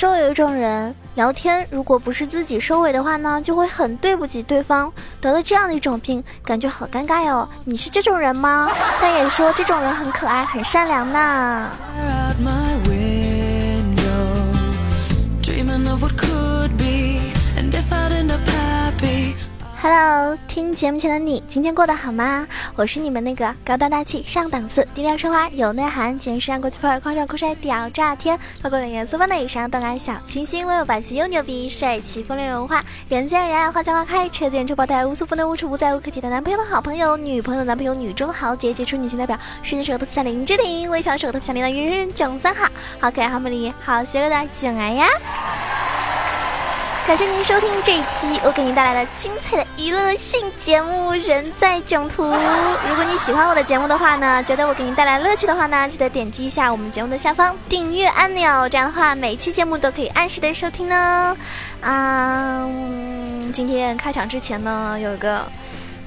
说有一种人聊天，如果不是自己收尾的话呢，就会很对不起对方。得了这样的一种病，感觉好尴尬哟。你是这种人吗？但也说这种人很可爱，很善良呢。Hello，听节目前的你，今天过得好吗？我是你们那个高端大气上档次、低调奢华有内涵、简约时尚国际范儿、狂上酷帅屌炸天、包括冷颜色风的以上动感小清新、温柔霸气又牛逼、帅气风流有文化、人见人爱、花见花开、车见车爆胎、无所不能、无处不在、无可替代男朋友的好朋友、女朋友的男朋友、女中豪杰、杰出女性代表、世界首都像林志玲、微笑首都像林的人人囧三好、好可爱、好美丽、好邪恶的囧儿呀！感谢您收听这一期我给您带来的精彩的娱乐性节目《人在囧途》。如果你喜欢我的节目的话呢，觉得我给您带来乐趣的话呢，记得点击一下我们节目的下方订阅按钮，这样的话每期节目都可以按时的收听呢。嗯，今天开场之前呢，有一个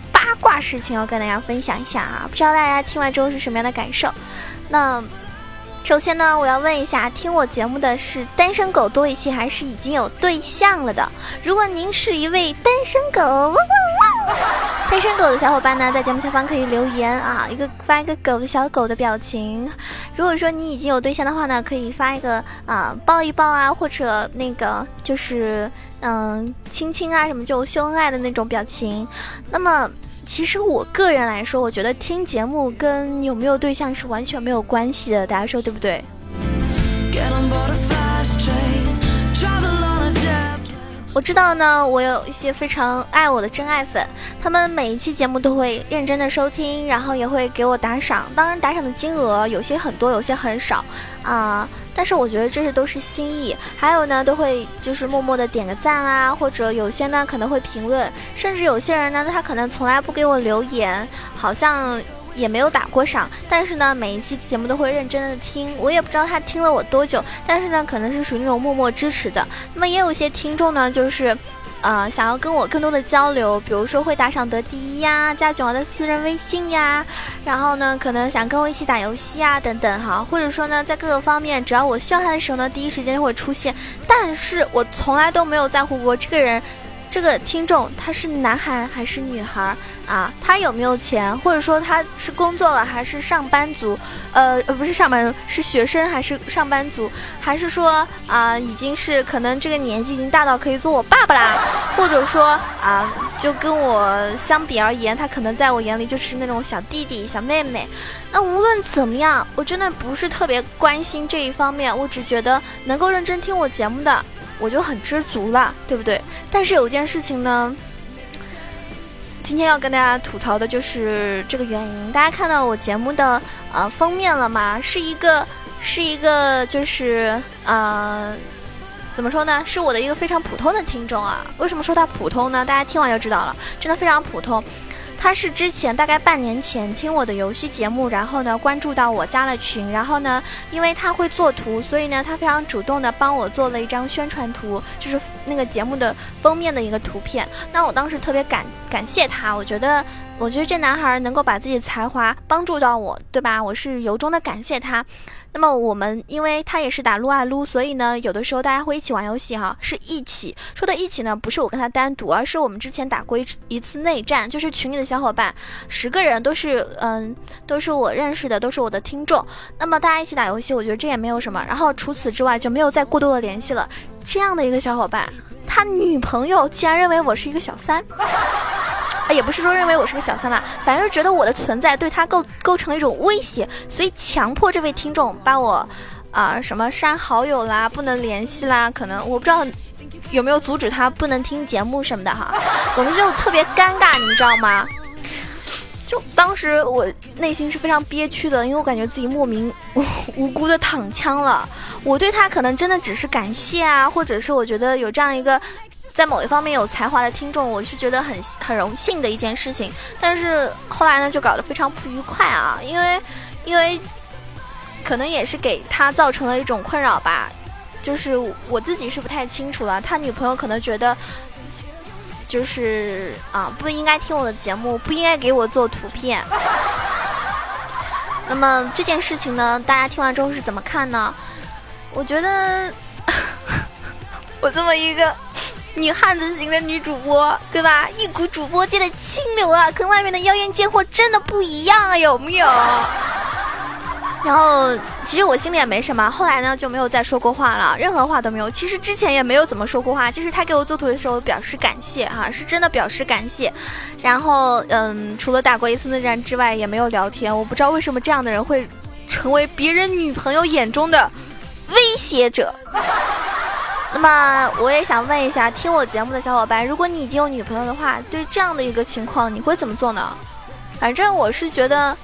八卦事情要跟大家分享一下啊，不知道大家听完之后是什么样的感受？那。首先呢，我要问一下，听我节目的是单身狗多一些，还是已经有对象了的？如果您是一位单身狗，单身狗的小伙伴呢，在节目下方可以留言啊，一个发一个狗小狗的表情。如果说你已经有对象的话呢，可以发一个啊抱一抱啊，或者那个就是嗯亲亲啊什么就秀恩爱的那种表情。那么。其实我个人来说，我觉得听节目跟有没有对象是完全没有关系的，大家说对不对？我知道呢，我有一些非常爱我的真爱粉，他们每一期节目都会认真的收听，然后也会给我打赏。当然，打赏的金额有些很多，有些很少啊。但是我觉得这些都是心意。还有呢，都会就是默默的点个赞啊，或者有些呢可能会评论，甚至有些人呢，他可能从来不给我留言，好像。也没有打过赏，但是呢，每一期节目都会认真的听。我也不知道他听了我多久，但是呢，可能是属于那种默默支持的。那么也有些听众呢，就是，呃，想要跟我更多的交流，比如说会打赏得第一呀，加囧儿的私人微信呀，然后呢，可能想跟我一起打游戏啊，等等哈，或者说呢，在各个方面，只要我需要他的时候呢，第一时间就会出现。但是我从来都没有在乎过这个人。这个听众他是男孩还是女孩啊？他有没有钱，或者说他是工作了还是上班族？呃呃，不是上班族，是学生还是上班族？还是说啊，已经是可能这个年纪已经大到可以做我爸爸啦？或者说啊，就跟我相比而言，他可能在我眼里就是那种小弟弟、小妹妹。那无论怎么样，我真的不是特别关心这一方面，我只觉得能够认真听我节目的。我就很知足了，对不对？但是有件事情呢，今天要跟大家吐槽的就是这个原因。大家看到我节目的呃封面了吗？是一个是一个就是呃怎么说呢？是我的一个非常普通的听众啊。为什么说他普通呢？大家听完就知道了，真的非常普通。他是之前大概半年前听我的游戏节目，然后呢关注到我加了群，然后呢，因为他会做图，所以呢他非常主动的帮我做了一张宣传图，就是那个节目的封面的一个图片。那我当时特别感感谢他，我觉得。我觉得这男孩能够把自己的才华帮助到我，对吧？我是由衷的感谢他。那么我们，因为他也是打撸啊撸，所以呢，有的时候大家会一起玩游戏哈，是一起说的一起呢，不是我跟他单独，而是我们之前打过一一次内战，就是群里的小伙伴十个人都是嗯，都是我认识的，都是我的听众。那么大家一起打游戏，我觉得这也没有什么。然后除此之外就没有再过多的联系了。这样的一个小伙伴，他女朋友竟然认为我是一个小三。啊，也不是说认为我是个小三啦，反正是觉得我的存在对他构构成了一种威胁，所以强迫这位听众把我，啊，什么删好友啦，不能联系啦，可能我不知道有没有阻止他不能听节目什么的哈。总之就特别尴尬，你们知道吗？就当时我内心是非常憋屈的，因为我感觉自己莫名无辜的躺枪了。我对他可能真的只是感谢啊，或者是我觉得有这样一个。在某一方面有才华的听众，我是觉得很很荣幸的一件事情。但是后来呢，就搞得非常不愉快啊，因为因为可能也是给他造成了一种困扰吧。就是我自己是不太清楚了，他女朋友可能觉得就是啊，不应该听我的节目，不应该给我做图片。那么这件事情呢，大家听完之后是怎么看呢？我觉得。我这么一个女汉子型的女主播，对吧？一股主播界的清流啊，跟外面的妖艳贱货真的不一样啊，有没有？然后其实我心里也没什么，后来呢就没有再说过话了，任何话都没有。其实之前也没有怎么说过话，就是他给我做图的时候表示感谢哈，是真的表示感谢。然后嗯，除了打过一次内战之外，也没有聊天。我不知道为什么这样的人会成为别人女朋友眼中的威胁者。那么我也想问一下听我节目的小伙伴，如果你已经有女朋友的话，对这样的一个情况你会怎么做呢？反正我是觉得。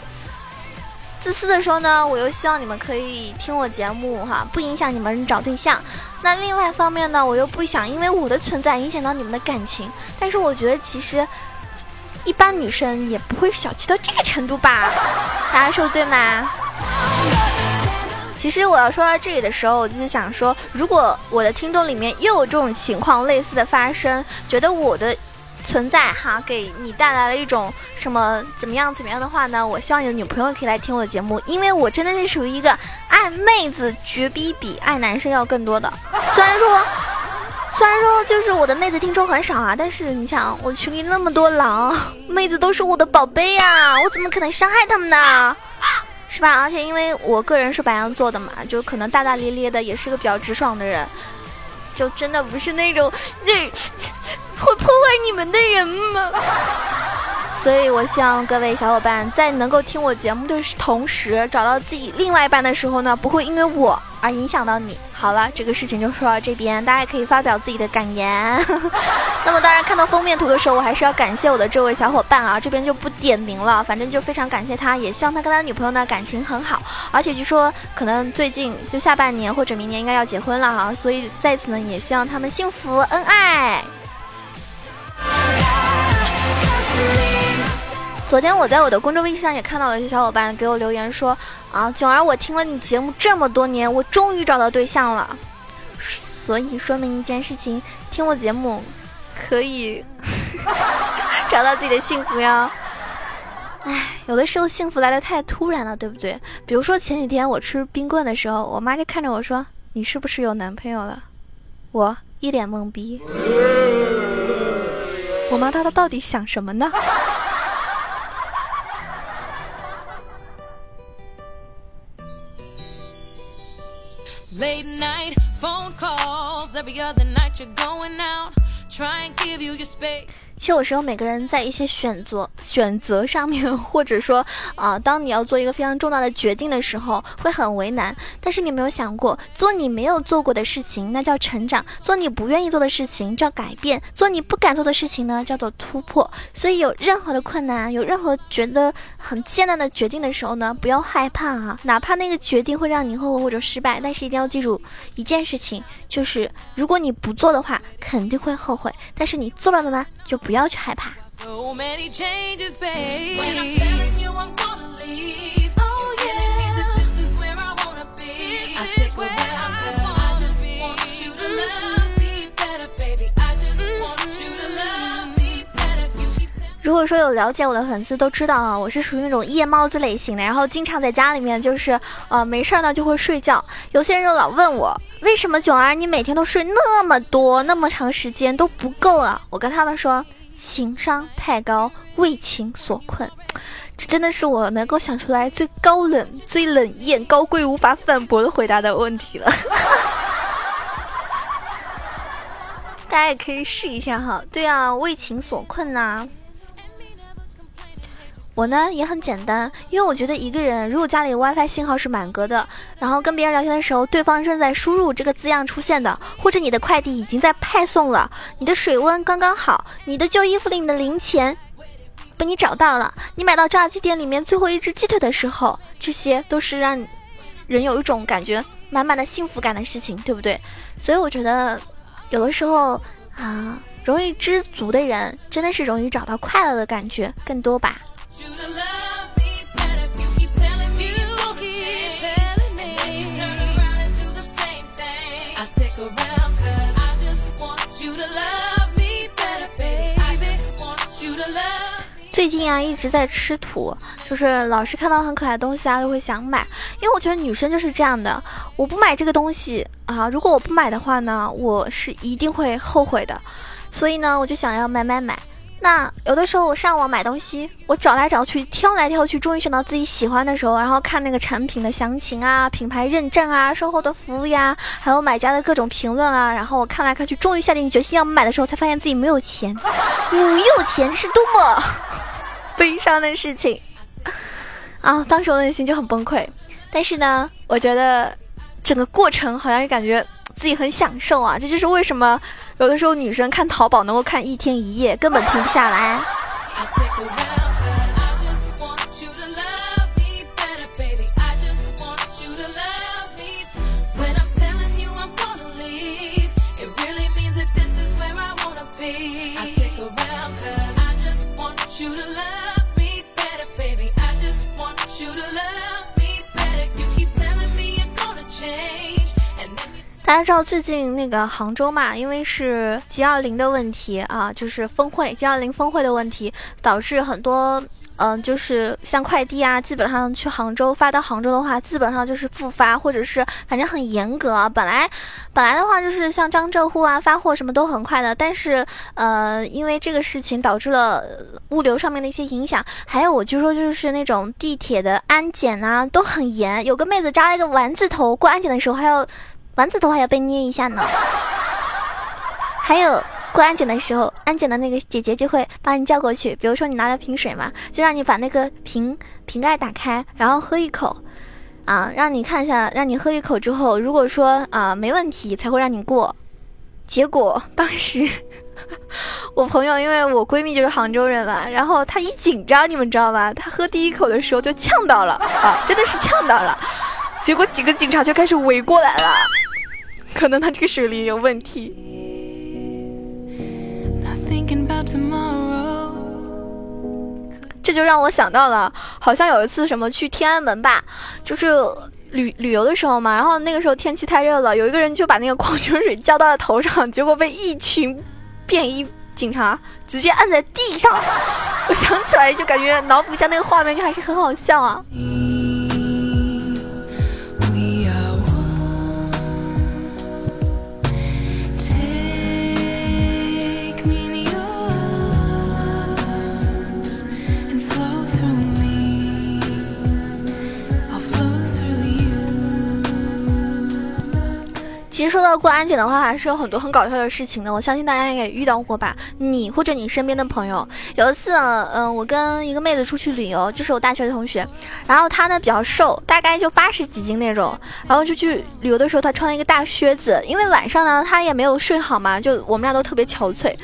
自私的时候呢，我又希望你们可以听我节目哈，不影响你们找对象。那另外一方面呢，我又不想因为我的存在影响到你们的感情。但是我觉得其实一般女生也不会小气到这个程度吧？大家说对吗？其实我要说到这里的时候，我就是想说，如果我的听众里面又有这种情况类似的发生，觉得我的。存在哈，给你带来了一种什么怎么样怎么样的话呢？我希望你的女朋友可以来听我的节目，因为我真的是属于一个爱妹子绝逼比爱男生要更多的。虽然说，虽然说就是我的妹子听众很少啊，但是你想，我群里那么多狼，妹子都是我的宝贝呀，我怎么可能伤害他们呢？是吧？而且因为我个人是白羊座的嘛，就可能大大咧咧的，也是个比较直爽的人，就真的不是那种那。会破坏你们的人吗？所以，我希望各位小伙伴在能够听我节目的同时，找到自己另外一半的时候呢，不会因为我而影响到你。好了，这个事情就说到这边，大家可以发表自己的感言。那么，当然看到封面图的时候，我还是要感谢我的这位小伙伴啊，这边就不点名了，反正就非常感谢他，也希望他跟他女朋友呢感情很好，而且据说可能最近就下半年或者明年应该要结婚了哈，所以在此呢，也希望他们幸福恩爱。昨天我在我的公众微信上也看到有些小伙伴给我留言说啊，囧儿，我听了你节目这么多年，我终于找到对象了。所以说明一件事情，听我节目可以 找到自己的幸福呀。唉，有的时候幸福来的太突然了，对不对？比如说前几天我吃冰棍的时候，我妈就看着我说：“你是不是有男朋友了？”我一脸懵逼。我妈她她到底想什么呢 ？Late night phone calls every other night you're going out try and give you your space 其实有时候每个人在一些选择 选择上面，或者说啊，当你要做一个非常重大的决定的时候，会很为难。但是你有没有想过，做你没有做过的事情，那叫成长；做你不愿意做的事情叫改变；做你不敢做的事情呢，叫做突破。所以有任何的困难，有任何觉得很艰难的决定的时候呢，不要害怕啊，哪怕那个决定会让你后悔或者失败，但是一定要记住一件事情，就是如果你不做的话，肯定会后悔；但是你做了的呢，就。不要去害怕。如果说有了解我的粉丝都知道啊，我是属于那种夜猫子类型的，然后经常在家里面就是呃没事儿呢就会睡觉。有些人就老问我，为什么囧儿你每天都睡那么多，那么长时间都不够啊？我跟他们说。情商太高，为情所困，这真的是我能够想出来最高冷、最冷艳、高贵无法反驳的回答的问题了。大家也可以试一下哈。对啊，为情所困呐。我呢也很简单，因为我觉得一个人如果家里 WiFi 信号是满格的，然后跟别人聊天的时候，对方正在输入这个字样出现的，或者你的快递已经在派送了，你的水温刚刚好，你的旧衣服里面的零钱被你找到了，你买到炸鸡店里面最后一只鸡腿的时候，这些都是让人有一种感觉满满的幸福感的事情，对不对？所以我觉得有的时候啊，容易知足的人真的是容易找到快乐的感觉更多吧。最近啊一直在吃土，就是老是看到很可爱的东西啊，就会想买。因为我觉得女生就是这样的，我不买这个东西啊，如果我不买的话呢，我是一定会后悔的。所以呢，我就想要买买买。那有的时候我上网买东西，我找来找去，挑来挑去，终于选到自己喜欢的时候，然后看那个产品的详情啊、品牌认证啊、售后的服务呀，还有买家的各种评论啊，然后我看来看去，终于下定决心要买的时候，才发现自己没有钱。没有钱是多么悲伤的事情啊！当时我内心就很崩溃，但是呢，我觉得整个过程好像也感觉自己很享受啊，这就是为什么。有的时候女生看淘宝能够看一天一夜，根本停不下来。大家知道最近那个杭州嘛，因为是 G 二零的问题啊，就是峰会 G 二零峰会的问题，导致很多嗯，就是像快递啊，基本上去杭州发到杭州的话，基本上就是复发，或者是反正很严格。啊。本来本来的话就是像江浙沪啊发货什么都很快的，但是呃，因为这个事情导致了物流上面的一些影响，还有我就说就是那种地铁的安检啊都很严，有个妹子扎了一个丸子头，过安检的时候还要。丸子头还要被捏一下呢，还有过安检的时候，安检的那个姐姐就会把你叫过去。比如说你拿了瓶水嘛，就让你把那个瓶瓶盖打开，然后喝一口，啊，让你看一下，让你喝一口之后，如果说啊没问题，才会让你过。结果当时 我朋友，因为我闺蜜就是杭州人嘛，然后她一紧张，你们知道吧？她喝第一口的时候就呛到了啊，真的是呛到了。结果几个警察就开始围过来了。可能他这个水里有问题。这就让我想到了，好像有一次什么去天安门吧，就是旅旅游的时候嘛，然后那个时候天气太热了，有一个人就把那个矿泉水浇到了头上，结果被一群便衣警察直接按在地上。我想起来就感觉脑补一下那个画面，就还是很好笑啊。其实说到过安检的话，还是有很多很搞笑的事情的。我相信大家应该也遇到过吧？你或者你身边的朋友，有一次，嗯，我跟一个妹子出去旅游，就是我大学的同学，然后她呢比较瘦，大概就八十几斤那种，然后就去旅游的时候，她穿了一个大靴子，因为晚上呢她也没有睡好嘛，就我们俩都特别憔悴。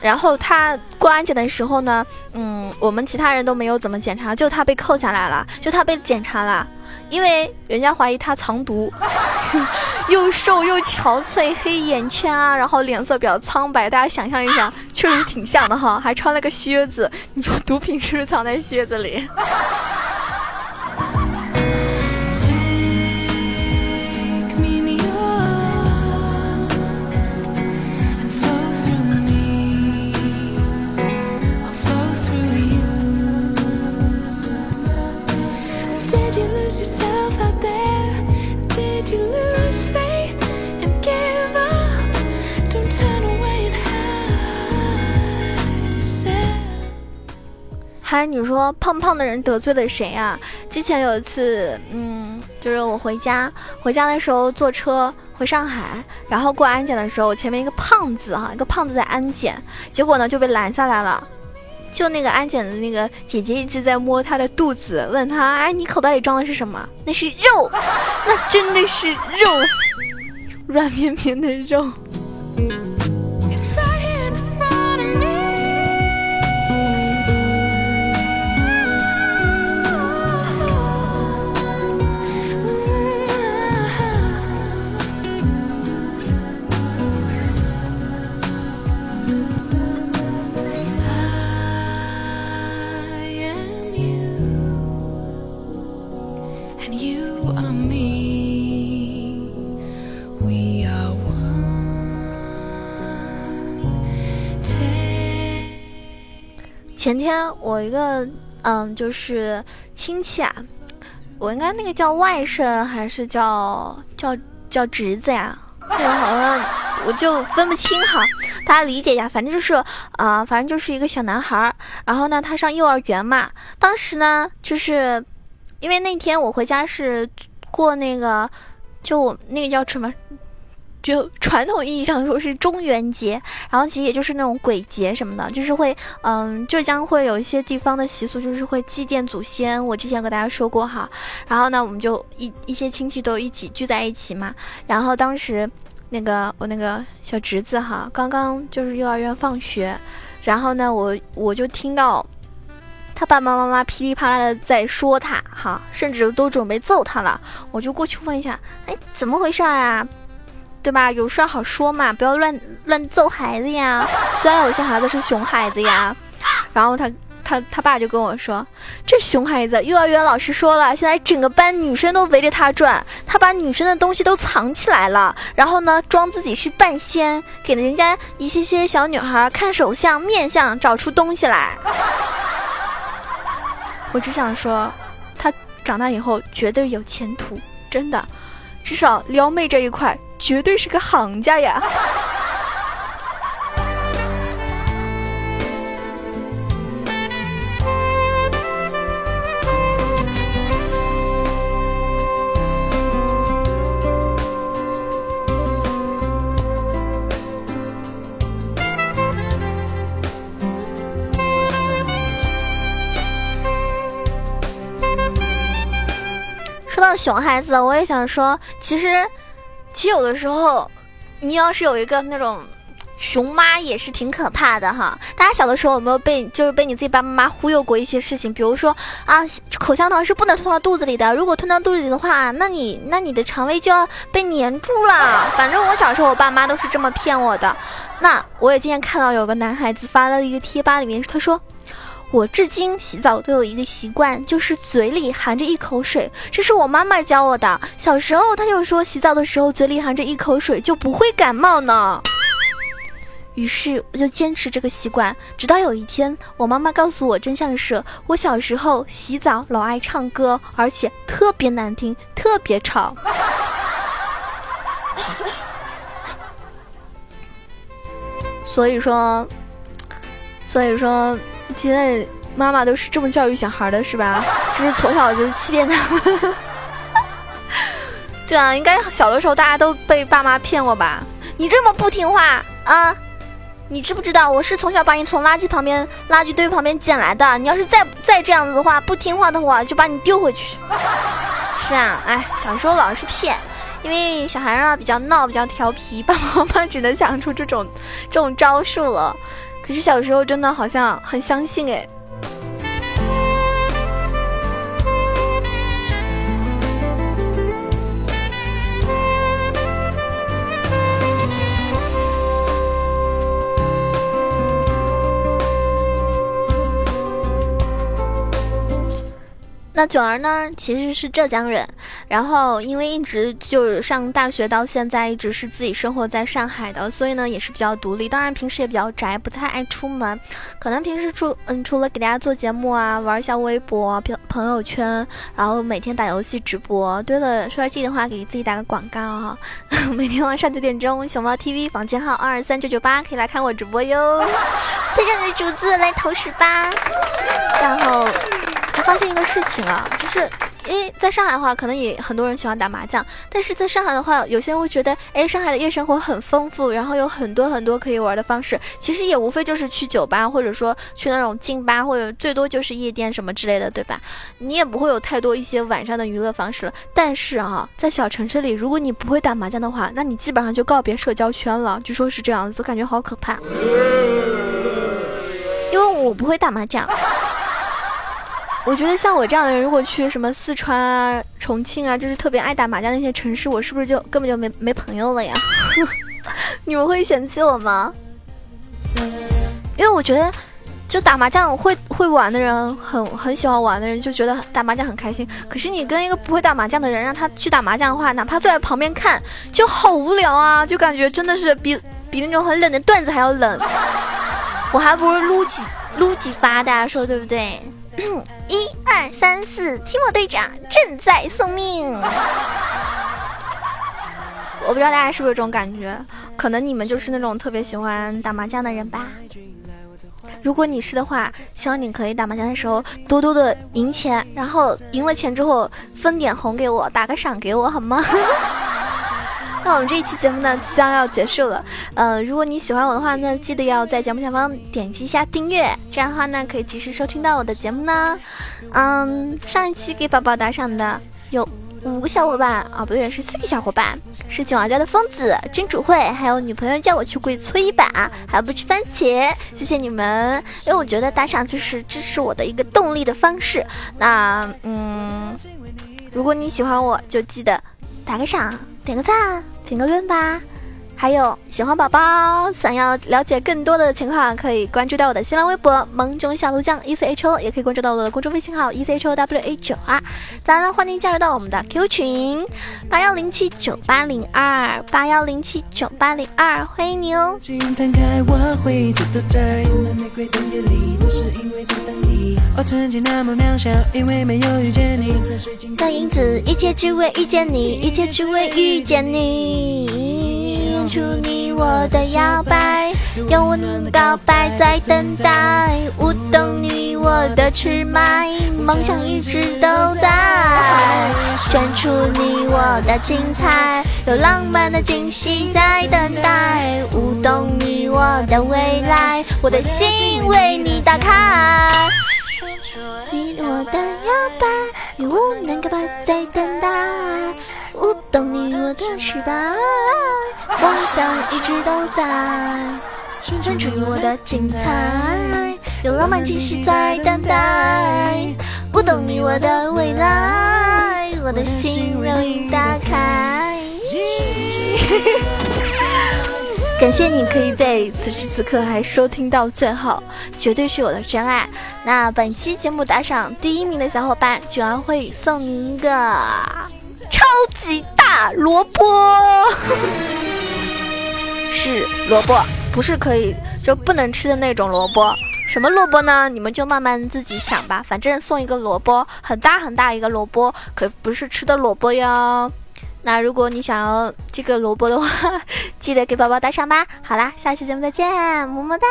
然后她过安检的时候呢，嗯，我们其他人都没有怎么检查，就她被扣下来了，就她被检查了。因为人家怀疑他藏毒，又瘦又憔悴，黑眼圈啊，然后脸色比较苍白，大家想象一下，确实挺像的哈，还穿了个靴子，你说毒品是不是藏在靴子里？嗨，你说胖胖的人得罪了谁啊？之前有一次，嗯，就是我回家，回家的时候坐车回上海，然后过安检的时候，我前面一个胖子哈，一个胖子在安检，结果呢就被拦下来了。就那个安检的那个姐姐一直在摸他的肚子，问他，哎，你口袋里装的是什么？那是肉，那真的是肉，软绵绵的肉。前天我一个嗯，就是亲戚啊，我应该那个叫外甥还是叫叫叫侄子呀？这个好像我就分不清哈，大家理解一下。反正就是啊，反正就是一个小男孩儿。然后呢，他上幼儿园嘛。当时呢，就是因为那天我回家是过那个，就我那个叫什么？就传统意义上说是中元节，然后其实也就是那种鬼节什么的，就是会，嗯，浙江会有一些地方的习俗，就是会祭奠祖先。我之前跟大家说过哈，然后呢，我们就一一些亲戚都一起聚在一起嘛。然后当时那个我那个小侄子哈，刚刚就是幼儿园放学，然后呢，我我就听到他爸爸妈妈噼里啪啦的在说他哈，甚至都准备揍他了。我就过去问一下，哎，怎么回事啊？对吧？有事好说嘛，不要乱乱揍孩子呀。虽然有些孩子是熊孩子呀，然后他他他爸就跟我说，这熊孩子，幼儿园老师说了，现在整个班女生都围着他转，他把女生的东西都藏起来了，然后呢，装自己是半仙，给人家一些些小女孩看手相、面相，找出东西来。我只想说，他长大以后绝对有前途，真的，至少撩妹这一块。绝对是个行家呀！说到熊孩子，我也想说，其实。其实有的时候，你要是有一个那种熊妈，也是挺可怕的哈。大家小的时候有没有被就是被你自己爸爸妈妈忽悠过一些事情？比如说啊，口香糖是不能吞到肚子里的，如果吞到肚子里的话，那你那你的肠胃就要被粘住了。反正我小时候，我爸妈都是这么骗我的。那我也今天看到有个男孩子发了一个贴吧，里面他说。我至今洗澡都有一个习惯，就是嘴里含着一口水，这是我妈妈教我的。小时候，她就说洗澡的时候嘴里含着一口水就不会感冒呢。于是我就坚持这个习惯，直到有一天，我妈妈告诉我真相是，我小时候洗澡老爱唱歌，而且特别难听，特别吵。所以说，所以说。现在妈妈都是这么教育小孩的，是吧？就是从小就欺骗他们。对啊，应该小的时候大家都被爸妈骗过吧？你这么不听话啊？你知不知道我是从小把你从垃圾旁边、垃圾堆旁边捡来的？你要是再再这样子的话，不听话的话，就把你丢回去。是啊，哎，小时候老是骗，因为小孩啊比较闹、比较调皮，爸爸妈妈只能想出这种这种招数了。可是小时候真的好像很相信哎。那九儿呢，其实是浙江人，然后因为一直就是上大学到现在，一直是自己生活在上海的，所以呢也是比较独立。当然平时也比较宅，不太爱出门。可能平时除嗯除了给大家做节目啊，玩一下微博、朋朋友圈，然后每天打游戏直播。对了，说到这的话，给自己打个广告哈，每天晚上九点钟，熊猫 TV 房间号二二三九九八可以来看我直播哟。配上你的竹子来投食吧，然后。我发现一个事情啊，就是因为在上海的话，可能也很多人喜欢打麻将，但是在上海的话，有些人会觉得，哎，上海的夜生活很丰富，然后有很多很多可以玩的方式，其实也无非就是去酒吧，或者说去那种劲吧，或者最多就是夜店什么之类的，对吧？你也不会有太多一些晚上的娱乐方式了。但是啊，在小城市里，如果你不会打麻将的话，那你基本上就告别社交圈了。据说是这样子，感觉好可怕。因为我不会打麻将。我觉得像我这样的人，如果去什么四川啊、重庆啊，就是特别爱打麻将那些城市，我是不是就根本就没没朋友了呀？你们会嫌弃我吗？因为我觉得，就打麻将会会玩的人，很很喜欢玩的人，就觉得打麻将很开心。可是你跟一个不会打麻将的人，让他去打麻将的话，哪怕坐在旁边看，就好无聊啊！就感觉真的是比比那种很冷的段子还要冷。我还不如撸几。撸几发，大家说对不对？一二三四，提莫队长正在送命。我不知道大家是不是这种感觉，可能你们就是那种特别喜欢打麻将的人吧。如果你是的话，希望你可以打麻将的时候多多的赢钱，然后赢了钱之后分点红给我，打个赏给我好吗？那我们这一期节目呢，即将要结束了。呃，如果你喜欢我的话呢，记得要在节目下方点击一下订阅，这样的话呢，可以及时收听到我的节目呢。嗯，上一期给宝宝打赏的有。五个小伙伴啊，不对，是四个小伙伴，是囧儿家的疯子、真主会，还有女朋友叫我去跪搓衣板，还有不吃番茄，谢谢你们，因为我觉得打赏就是支持我的一个动力的方式。那嗯，如果你喜欢我，就记得打个赏、点个赞、评个论吧。还有喜欢宝宝，想要了解更多的情况，可以关注到我的新浪微博“萌中小鹿酱 E C H O”，也可以关注到我的公众微信号 “E C H O W A 九二”。当然，欢迎加入到我们的 Q 群八幺零七九八零二八幺零七九八零二，欢迎你哦。那因此，一切只为遇见你，一切只为遇见你。出你我的摇摆，用我告白在等待，舞动你我的吃麦，梦想一直都在，选出你我的精彩，有浪漫的惊喜在等待，舞动你我的未来，我的心为你打开。你我的摇摆，用我能告白在等待，舞动你我的失败。梦想一直都在，选出我的精彩，有浪漫惊喜在等待，不懂你我的未来，我的心为你打开。感谢你可以在此时此刻还收听到最后，绝对是我的真爱。那本期节目打赏第一名的小伙伴，九儿会送你一个超级大萝卜。是萝卜，不是可以就不能吃的那种萝卜。什么萝卜呢？你们就慢慢自己想吧。反正送一个萝卜，很大很大一个萝卜，可不是吃的萝卜哟。那如果你想要这个萝卜的话，记得给宝宝打赏吧。好啦，下期节目再见，么么哒。